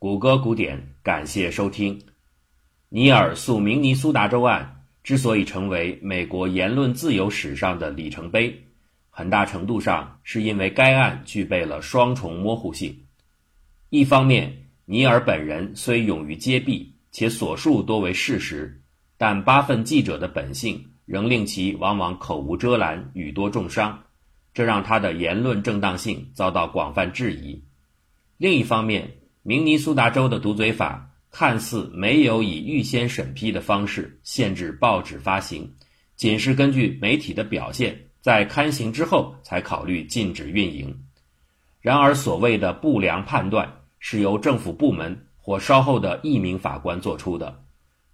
谷歌古典，感谢收听。尼尔诉明尼苏达州案之所以成为美国言论自由史上的里程碑，很大程度上是因为该案具备了双重模糊性。一方面，尼尔本人虽勇于揭弊，且所述多为事实，但八份记者的本性仍令其往往口无遮拦，语多重伤，这让他的言论正当性遭到广泛质疑。另一方面，明尼苏达州的毒嘴法看似没有以预先审批的方式限制报纸发行，仅是根据媒体的表现，在刊行之后才考虑禁止运营。然而，所谓的不良判断是由政府部门或稍后的一名法官做出的，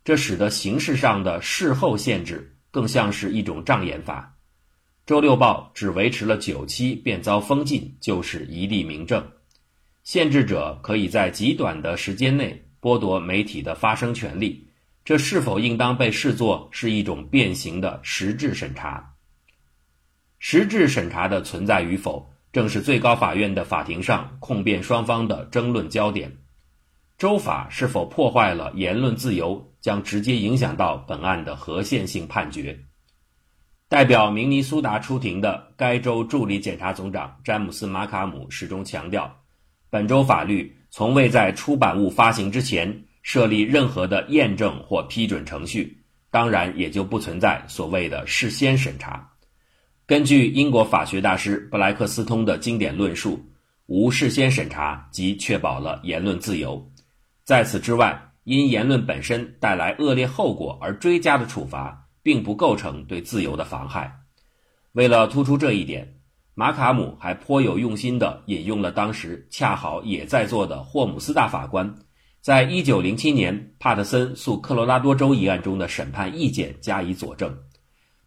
这使得形式上的事后限制更像是一种障眼法。周六报只维持了九期便遭封禁，就是一例明证。限制者可以在极短的时间内剥夺媒体的发声权利，这是否应当被视作是一种变形的实质审查？实质审查的存在与否，正是最高法院的法庭上控辩双方的争论焦点。州法是否破坏了言论自由，将直接影响到本案的合宪性判决。代表明尼苏达出庭的该州助理检察总长詹姆斯·马卡姆始终强调。本州法律从未在出版物发行之前设立任何的验证或批准程序，当然也就不存在所谓的事先审查。根据英国法学大师布莱克斯通的经典论述，无事先审查即确保了言论自由。在此之外，因言论本身带来恶劣后果而追加的处罚，并不构成对自由的妨害。为了突出这一点。马卡姆还颇有用心地引用了当时恰好也在座的霍姆斯大法官，在一九零七年帕特森诉科罗拉多州一案中的审判意见加以佐证。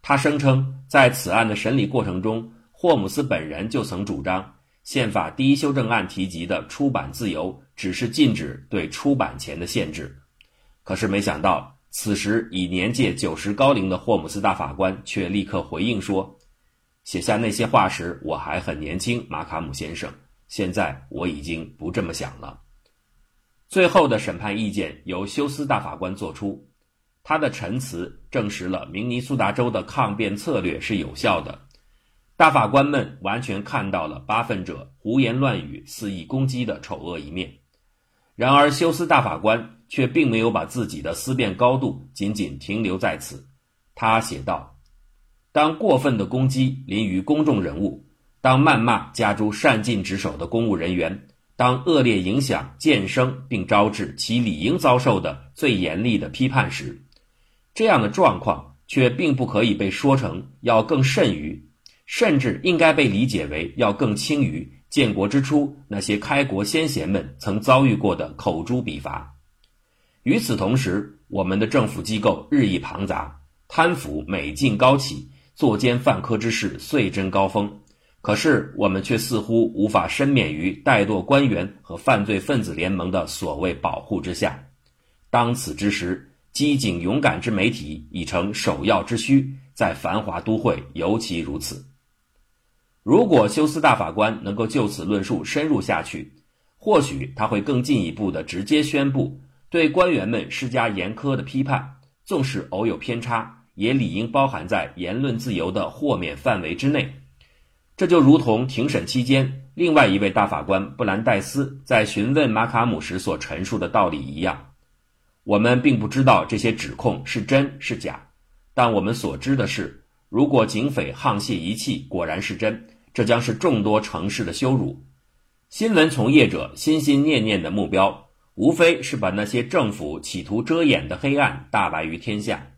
他声称，在此案的审理过程中，霍姆斯本人就曾主张，宪法第一修正案提及的出版自由只是禁止对出版前的限制。可是没想到，此时已年届九十高龄的霍姆斯大法官却立刻回应说。写下那些话时，我还很年轻，马卡姆先生。现在我已经不这么想了。最后的审判意见由休斯大法官作出，他的陈词证实了明尼苏达州的抗辩策略是有效的。大法官们完全看到了八分者胡言乱语、肆意攻击的丑恶一面。然而，休斯大法官却并没有把自己的思辨高度仅仅停留在此。他写道。当过分的攻击临于公众人物，当谩骂加诸善尽职守的公务人员，当恶劣影响渐生并招致其理应遭受的最严厉的批判时，这样的状况却并不可以被说成要更甚于，甚至应该被理解为要更轻于建国之初那些开国先贤们曾遭遇过的口诛笔伐。与此同时，我们的政府机构日益庞杂，贪腐每进高起。作奸犯科之事遂臻高峰，可是我们却似乎无法伸免于怠惰官员和犯罪分子联盟的所谓保护之下。当此之时，机警勇敢之媒体已成首要之需，在繁华都会尤其如此。如果休斯大法官能够就此论述深入下去，或许他会更进一步的直接宣布，对官员们施加严苛的批判，纵使偶有偏差。也理应包含在言论自由的豁免范围之内，这就如同庭审期间另外一位大法官布兰代斯在询问马卡姆时所陈述的道理一样。我们并不知道这些指控是真是假，但我们所知的是，如果警匪沆瀣一气果然是真，这将是众多城市的羞辱。新闻从业者心心念念的目标，无非是把那些政府企图遮掩的黑暗大白于天下。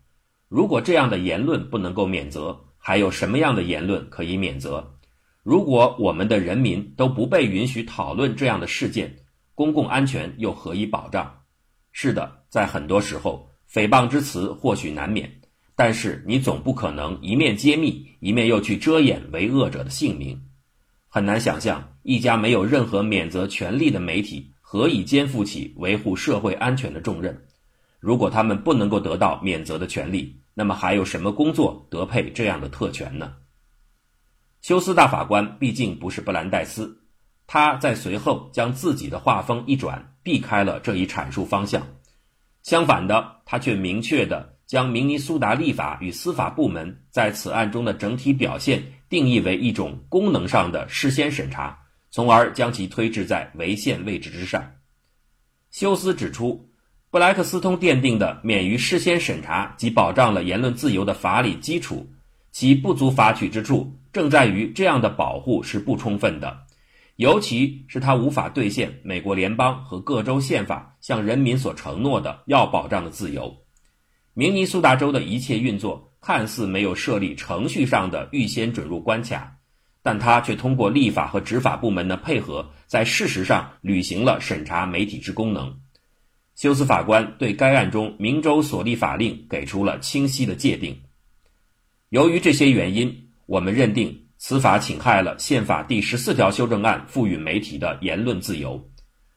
如果这样的言论不能够免责，还有什么样的言论可以免责？如果我们的人民都不被允许讨论这样的事件，公共安全又何以保障？是的，在很多时候，诽谤之词或许难免，但是你总不可能一面揭秘，一面又去遮掩为恶者的姓名。很难想象一家没有任何免责权利的媒体何以肩负起维护社会安全的重任。如果他们不能够得到免责的权利，那么还有什么工作得配这样的特权呢？休斯大法官毕竟不是布兰代斯，他在随后将自己的画风一转，避开了这一阐述方向。相反的，他却明确地将明尼苏达立法与司法部门在此案中的整体表现定义为一种功能上的事先审查，从而将其推至在违宪位置之上。休斯指出，布莱克斯通奠定的免于事先审查及保障了言论自由的法理基础，其不足法取之处正在于这样的保护是不充分的。尤其是他无法兑现美国联邦和各州宪法向人民所承诺的要保障的自由。明尼苏达州的一切运作看似没有设立程序上的预先准入关卡，但他却通过立法和执法部门的配合，在事实上履行了审查媒体之功能。休斯法官对该案中明州所立法令给出了清晰的界定。由于这些原因，我们认定。此法侵害了宪法第十四条修正案赋予媒体的言论自由。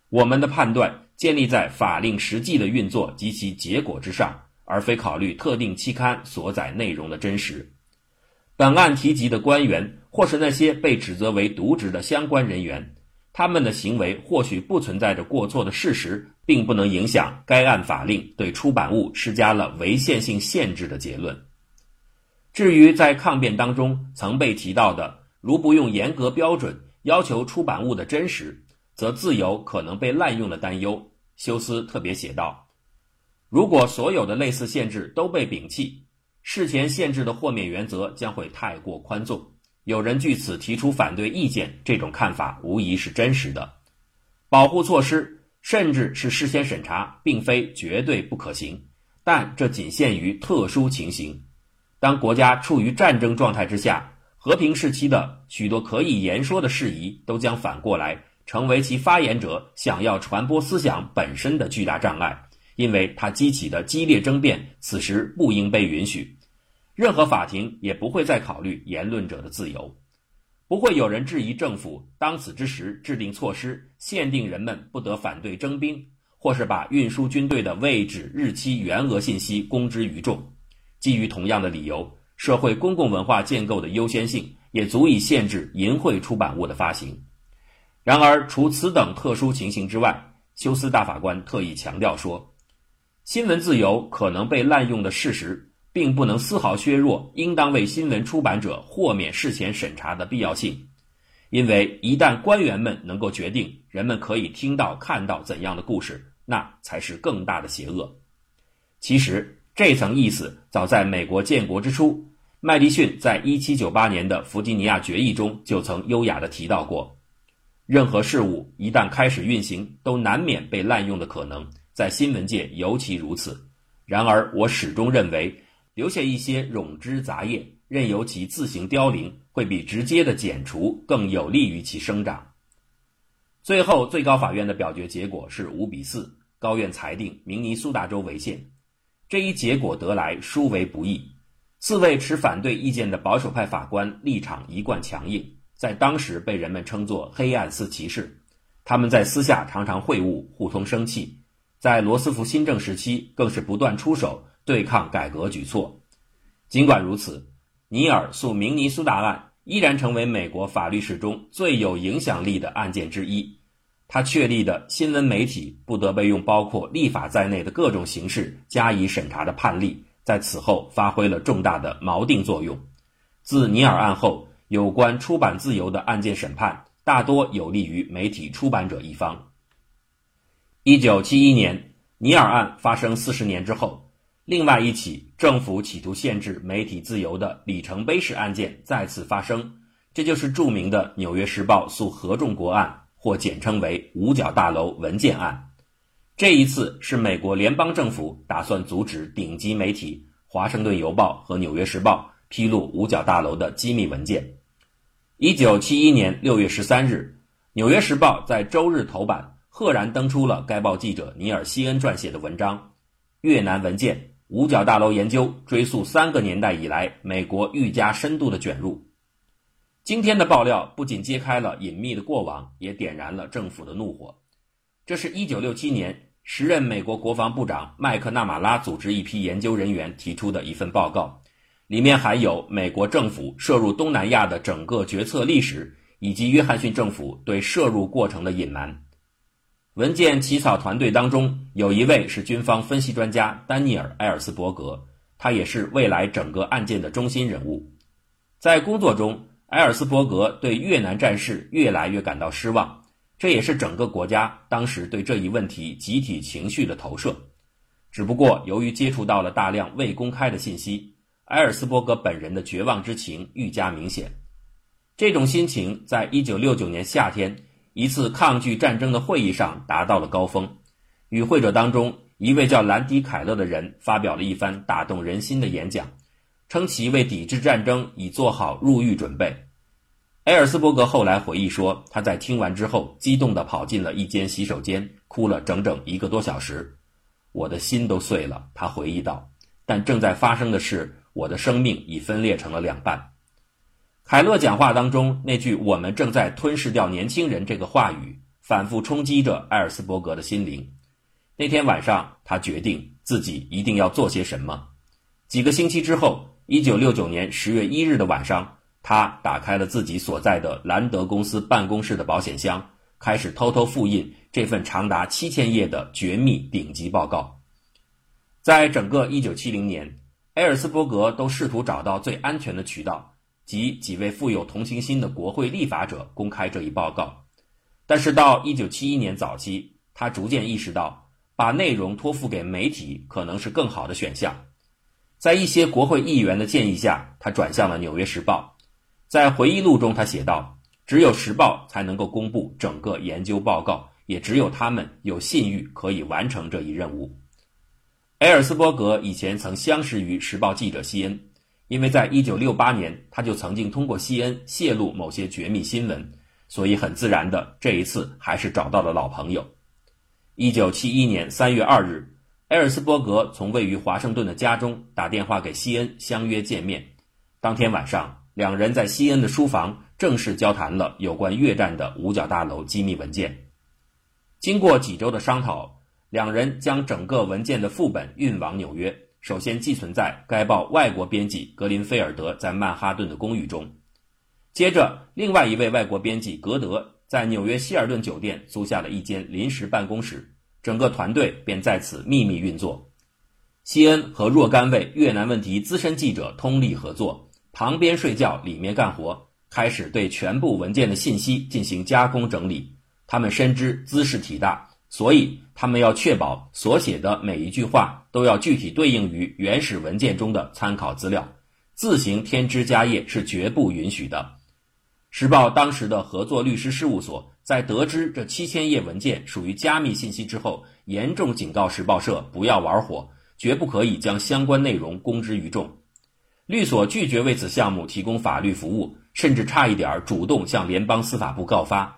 我们的判断建立在法令实际的运作及其结果之上，而非考虑特定期刊所载内容的真实。本案提及的官员或是那些被指责为渎职的相关人员，他们的行为或许不存在着过错的事实，并不能影响该案法令对出版物施加了违宪性限制的结论。至于在抗辩当中曾被提到的，如不用严格标准要求出版物的真实，则自由可能被滥用的担忧，休斯特别写道：如果所有的类似限制都被摒弃，事前限制的豁免原则将会太过宽纵。有人据此提出反对意见，这种看法无疑是真实的。保护措施甚至是事先审查，并非绝对不可行，但这仅限于特殊情形。当国家处于战争状态之下，和平时期的许多可以言说的事宜，都将反过来成为其发言者想要传播思想本身的巨大障碍，因为它激起的激烈争辩，此时不应被允许。任何法庭也不会再考虑言论者的自由，不会有人质疑政府当此之时制定措施，限定人们不得反对征兵，或是把运输军队的位置、日期、员额信息公之于众。基于同样的理由，社会公共文化建构的优先性也足以限制淫秽出版物的发行。然而，除此等特殊情形之外，休斯大法官特意强调说，新闻自由可能被滥用的事实，并不能丝毫削弱应当为新闻出版者豁免事前审查的必要性。因为一旦官员们能够决定人们可以听到、看到怎样的故事，那才是更大的邪恶。其实。这层意思早在美国建国之初，麦迪逊在1798年的弗吉尼亚决议中就曾优雅地提到过：任何事物一旦开始运行，都难免被滥用的可能，在新闻界尤其如此。然而，我始终认为，留下一些冗枝杂叶，任由其自行凋零，会比直接的剪除更有利于其生长。最后，最高法院的表决结果是五比四，高院裁定明尼苏达州违宪。这一结果得来殊为不易，四位持反对意见的保守派法官立场一贯强硬，在当时被人们称作“黑暗四骑士”。他们在私下常常会晤，互通生气。在罗斯福新政时期，更是不断出手对抗改革举措。尽管如此，尼尔诉明尼苏达案依然成为美国法律史中最有影响力的案件之一。他确立的新闻媒体不得被用包括立法在内的各种形式加以审查的判例，在此后发挥了重大的锚定作用。自尼尔案后，有关出版自由的案件审判大多有利于媒体出版者一方。一九七一年，尼尔案发生四十年之后，另外一起政府企图限制媒体自由的里程碑式案件再次发生，这就是著名的《纽约时报》诉合众国案。或简称为五角大楼文件案，这一次是美国联邦政府打算阻止顶级媒体《华盛顿邮报》和《纽约时报》披露五角大楼的机密文件。一九七一年六月十三日，《纽约时报》在周日头版赫然登出了该报记者尼尔·希恩撰写的文章《越南文件：五角大楼研究追溯三个年代以来美国愈加深度的卷入》。今天的爆料不仅揭开了隐秘的过往，也点燃了政府的怒火。这是一九六七年，时任美国国防部长麦克纳马拉组织一批研究人员提出的一份报告，里面还有美国政府涉入东南亚的整个决策历史，以及约翰逊政府对涉入过程的隐瞒。文件起草团队当中有一位是军方分析专家丹尼尔·埃尔斯伯格，他也是未来整个案件的中心人物。在工作中，埃尔斯伯格对越南战事越来越感到失望，这也是整个国家当时对这一问题集体情绪的投射。只不过，由于接触到了大量未公开的信息，埃尔斯伯格本人的绝望之情愈加明显。这种心情在1969年夏天。一次抗拒战争的会议上达到了高峰，与会者当中一位叫兰迪·凯勒的人发表了一番打动人心的演讲，称其为抵制战争已做好入狱准备。埃尔斯伯格后来回忆说，他在听完之后激动地跑进了一间洗手间，哭了整整一个多小时。我的心都碎了，他回忆道。但正在发生的是，我的生命已分裂成了两半。凯勒讲话当中那句“我们正在吞噬掉年轻人”这个话语，反复冲击着埃尔斯伯格的心灵。那天晚上，他决定自己一定要做些什么。几个星期之后，一九六九年十月一日的晚上，他打开了自己所在的兰德公司办公室的保险箱，开始偷偷复印这份长达七千页的绝密顶级报告。在整个一九七零年，埃尔斯伯格都试图找到最安全的渠道。及几位富有同情心的国会立法者公开这一报告，但是到1971年早期，他逐渐意识到，把内容托付给媒体可能是更好的选项。在一些国会议员的建议下，他转向了《纽约时报》。在回忆录中，他写道：“只有《时报》才能够公布整个研究报告，也只有他们有信誉可以完成这一任务。”埃尔斯伯格以前曾相识于《时报》记者西恩。因为在一九六八年，他就曾经通过西恩泄露某些绝密新闻，所以很自然的，这一次还是找到了老朋友。一九七一年三月二日，埃尔斯伯格从位于华盛顿的家中打电话给西恩，相约见面。当天晚上，两人在西恩的书房正式交谈了有关越战的五角大楼机密文件。经过几周的商讨，两人将整个文件的副本运往纽约。首先寄存在该报外国编辑格林菲尔德在曼哈顿的公寓中，接着，另外一位外国编辑格德在纽约希尔顿酒店租下了一间临时办公室，整个团队便在此秘密运作。西恩和若干位越南问题资深记者通力合作，旁边睡觉，里面干活，开始对全部文件的信息进行加工整理。他们深知兹事体大。所以，他们要确保所写的每一句话都要具体对应于原始文件中的参考资料，自行添枝加叶是绝不允许的。时报当时的合作律师事务所在得知这七千页文件属于加密信息之后，严重警告时报社不要玩火，绝不可以将相关内容公之于众。律所拒绝为此项目提供法律服务，甚至差一点主动向联邦司法部告发。《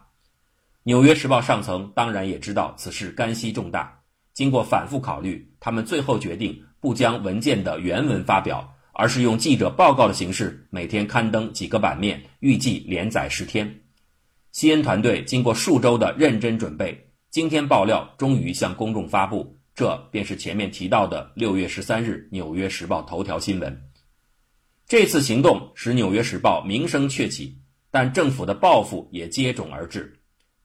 纽约时报》上层当然也知道此事干系重大，经过反复考虑，他们最后决定不将文件的原文发表，而是用记者报告的形式每天刊登几个版面，预计连载十天。西恩团队经过数周的认真准备，今天爆料终于向公众发布，这便是前面提到的六月十三日《纽约时报》头条新闻。这次行动使《纽约时报》名声鹊起，但政府的报复也接踵而至。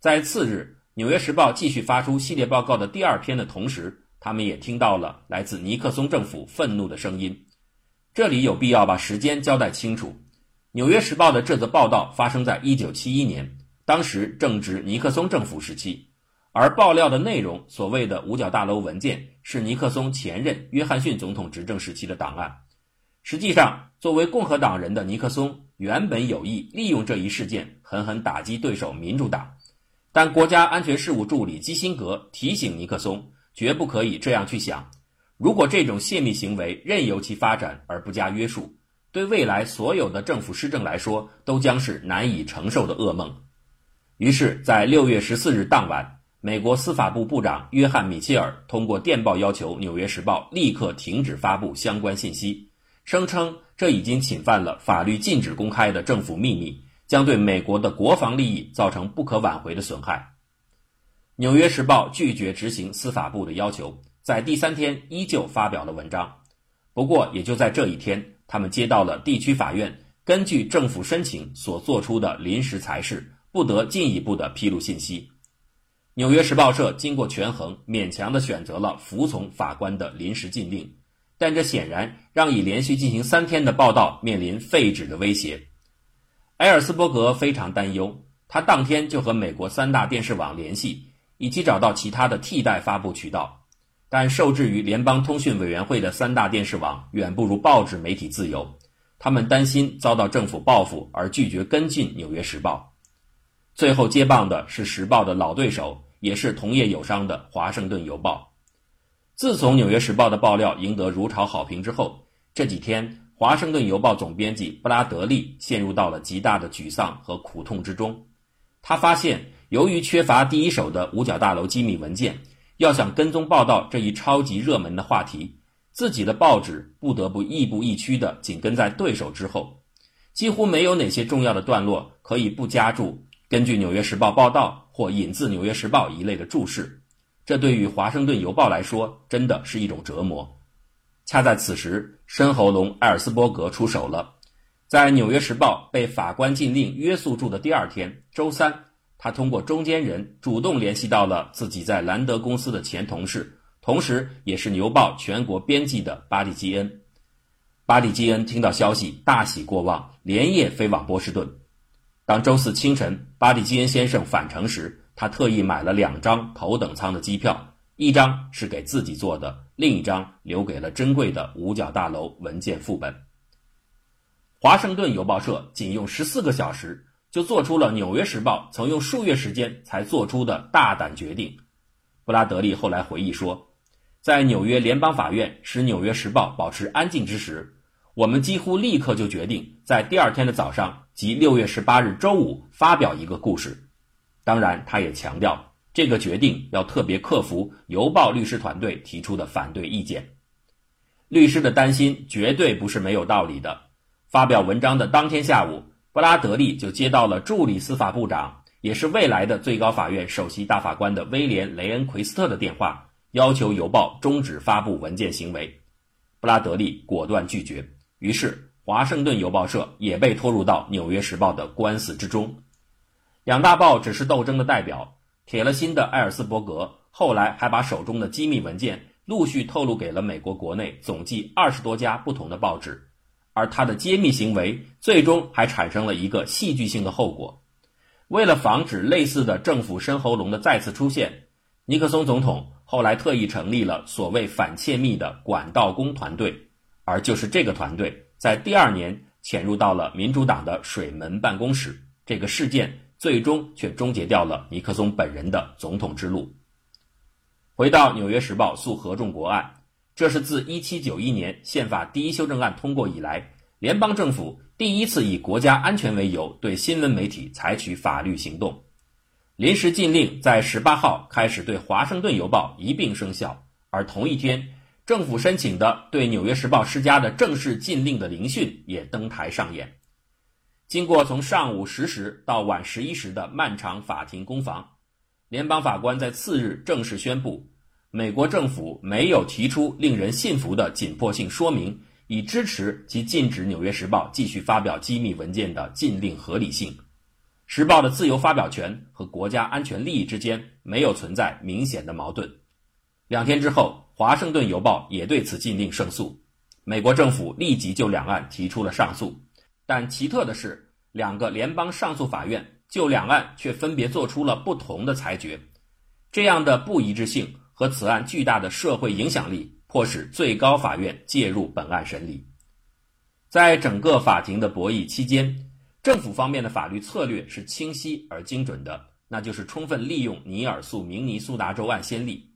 在次日，《纽约时报》继续发出系列报告的第二篇的同时，他们也听到了来自尼克松政府愤怒的声音。这里有必要把时间交代清楚。《纽约时报》的这则报道发生在1971年，当时正值尼克松政府时期，而爆料的内容，所谓的五角大楼文件，是尼克松前任约翰逊总统执政时期的档案。实际上，作为共和党人的尼克松原本有意利用这一事件狠狠打击对手民主党。但国家安全事务助理基辛格提醒尼克松，绝不可以这样去想。如果这种泄密行为任由其发展而不加约束，对未来所有的政府施政来说，都将是难以承受的噩梦。于是，在六月十四日当晚，美国司法部部长约翰米切尔通过电报要求《纽约时报》立刻停止发布相关信息，声称这已经侵犯了法律禁止公开的政府秘密。将对美国的国防利益造成不可挽回的损害。《纽约时报》拒绝执行司法部的要求，在第三天依旧发表了文章。不过，也就在这一天，他们接到了地区法院根据政府申请所做出的临时裁示，不得进一步的披露信息。纽约时报社经过权衡，勉强的选择了服从法官的临时禁令，但这显然让已连续进行三天的报道面临废止的威胁。埃尔斯伯格非常担忧，他当天就和美国三大电视网联系，以及找到其他的替代发布渠道。但受制于联邦通讯委员会的三大电视网远不如报纸媒体自由，他们担心遭到政府报复而拒绝跟进《纽约时报》。最后接棒的是《时报》的老对手，也是同业友商的《华盛顿邮报》。自从《纽约时报》的爆料赢得如潮好评之后，这几天《华盛顿邮报》总编辑布拉德利陷入到了极大的沮丧和苦痛之中。他发现，由于缺乏第一手的五角大楼机密文件。要想跟踪报道这一超级热门的话题，自己的报纸不得不亦步亦趋地紧跟在对手之后，几乎没有哪些重要的段落可以不加注“根据《纽约时报》报道”或“引自《纽约时报》”一类的注释。这对于《华盛顿邮报》来说，真的是一种折磨。恰在此时，深喉咙艾尔斯伯格出手了，在《纽约时报》被法官禁令约束住的第二天，周三。他通过中间人主动联系到了自己在兰德公司的前同事，同时也是《牛报》全国编辑的巴蒂基恩。巴蒂基恩听到消息，大喜过望，连夜飞往波士顿。当周四清晨巴蒂基恩先生返程时，他特意买了两张头等舱的机票，一张是给自己做的，另一张留给了珍贵的五角大楼文件副本。华盛顿邮报社仅用十四个小时。就做出了《纽约时报》曾用数月时间才做出的大胆决定。布拉德利后来回忆说，在纽约联邦法院使《纽约时报》保持安静之时，我们几乎立刻就决定在第二天的早上，即六月十八日周五发表一个故事。当然，他也强调，这个决定要特别克服邮报律师团队提出的反对意见。律师的担心绝对不是没有道理的。发表文章的当天下午。布拉德利就接到了助理司法部长，也是未来的最高法院首席大法官的威廉·雷恩·奎斯特的电话，要求邮报终止发布文件行为。布拉德利果断拒绝，于是华盛顿邮报社也被拖入到《纽约时报》的官司之中。两大报只是斗争的代表，铁了心的埃尔斯伯格后来还把手中的机密文件陆续透露给了美国国内总计二十多家不同的报纸。而他的揭秘行为最终还产生了一个戏剧性的后果。为了防止类似的政府深喉咙的再次出现，尼克松总统后来特意成立了所谓反窃密的管道工团队。而就是这个团队，在第二年潜入到了民主党的水门办公室。这个事件最终却终结掉了尼克松本人的总统之路。回到《纽约时报》诉合众国案。这是自1791年宪法第一修正案通过以来，联邦政府第一次以国家安全为由对新闻媒体采取法律行动。临时禁令在十八号开始对《华盛顿邮报》一并生效，而同一天，政府申请的对《纽约时报》施加的正式禁令的聆讯也登台上演。经过从上午十时到晚十一时的漫长法庭攻防，联邦法官在次日正式宣布。美国政府没有提出令人信服的紧迫性说明，以支持及禁止《纽约时报》继续发表机密文件的禁令合理性。时报的自由发表权和国家安全利益之间没有存在明显的矛盾。两天之后，《华盛顿邮报》也对此禁令胜诉，美国政府立即就两案提出了上诉。但奇特的是，两个联邦上诉法院就两案却分别做出了不同的裁决，这样的不一致性。和此案巨大的社会影响力，迫使最高法院介入本案审理。在整个法庭的博弈期间，政府方面的法律策略是清晰而精准的，那就是充分利用尼尔诉明尼苏达州案先例。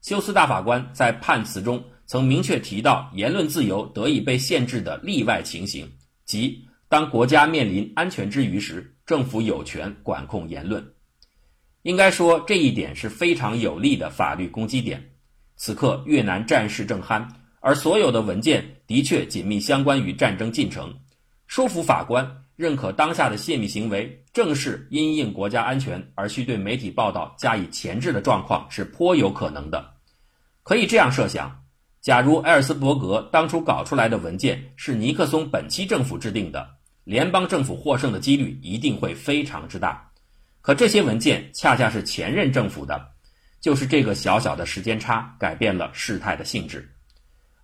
休斯大法官在判词中曾明确提到，言论自由得以被限制的例外情形，即当国家面临安全之余时，政府有权管控言论。应该说，这一点是非常有利的法律攻击点。此刻，越南战事正酣，而所有的文件的确紧密相关于战争进程。说服法官认可当下的泄密行为，正是因应国家安全而需对媒体报道加以钳制的状况，是颇有可能的。可以这样设想：假如埃尔斯伯格当初搞出来的文件是尼克松本期政府制定的，联邦政府获胜的几率一定会非常之大。可这些文件恰恰是前任政府的，就是这个小小的时间差改变了事态的性质。《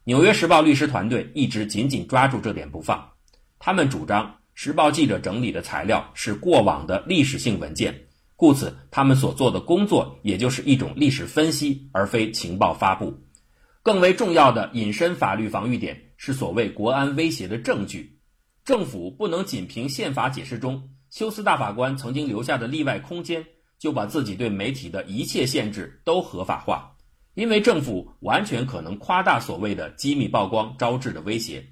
纽约时报》律师团队一直紧紧抓住这点不放，他们主张时报记者整理的材料是过往的历史性文件，故此他们所做的工作也就是一种历史分析，而非情报发布。更为重要的隐身法律防御点是所谓国安威胁的证据。政府不能仅凭宪法解释中休斯大法官曾经留下的例外空间，就把自己对媒体的一切限制都合法化，因为政府完全可能夸大所谓的机密曝光招致的威胁。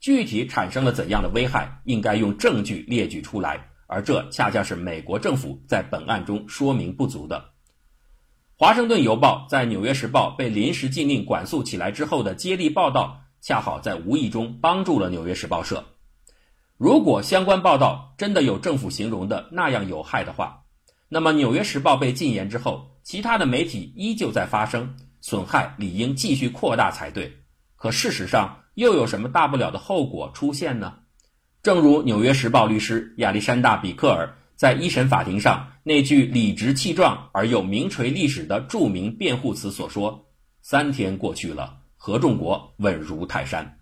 具体产生了怎样的危害，应该用证据列举出来，而这恰恰是美国政府在本案中说明不足的。华盛顿邮报在《纽约时报》被临时禁令管束起来之后的接力报道，恰好在无意中帮助了《纽约时报》社。如果相关报道真的有政府形容的那样有害的话，那么《纽约时报》被禁言之后，其他的媒体依旧在发声，损害理应继续扩大才对。可事实上，又有什么大不了的后果出现呢？正如《纽约时报》律师亚历山大·比克尔。在一审法庭上，那句理直气壮而又名垂历史的著名辩护词所说：“三天过去了，合众国稳如泰山。”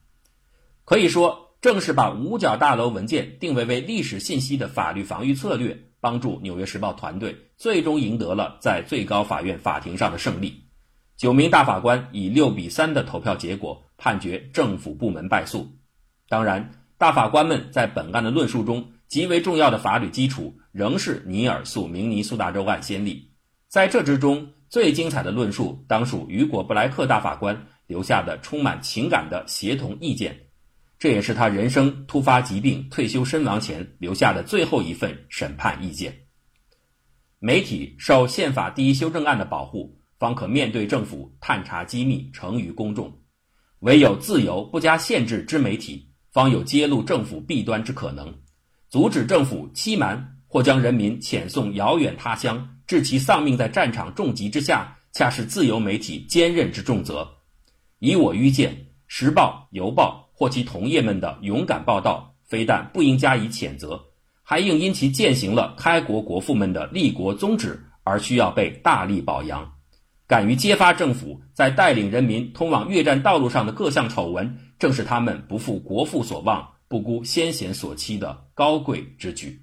可以说，正是把五角大楼文件定位为历史信息的法律防御策略，帮助《纽约时报》团队最终赢得了在最高法院法庭上的胜利。九名大法官以六比三的投票结果判决政府部门败诉。当然，大法官们在本案的论述中。极为重要的法律基础仍是尼尔诉明尼苏达州案先例，在这之中最精彩的论述当属雨果布莱克大法官留下的充满情感的协同意见，这也是他人生突发疾病退休身亡前留下的最后一份审判意见。媒体受宪法第一修正案的保护，方可面对政府探查机密呈于公众，唯有自由不加限制之媒体，方有揭露政府弊端之可能。阻止政府欺瞒或将人民遣送遥远他乡，致其丧命在战场重疾之下，恰是自由媒体坚韧之重责。以我愚见，《时报》《邮报》或其同业们的勇敢报道，非但不应加以谴责，还应因其践行了开国国父们的立国宗旨而需要被大力表扬。敢于揭发政府在带领人民通往越战道路上的各项丑闻，正是他们不负国父所望。不顾先贤所期的高贵之举。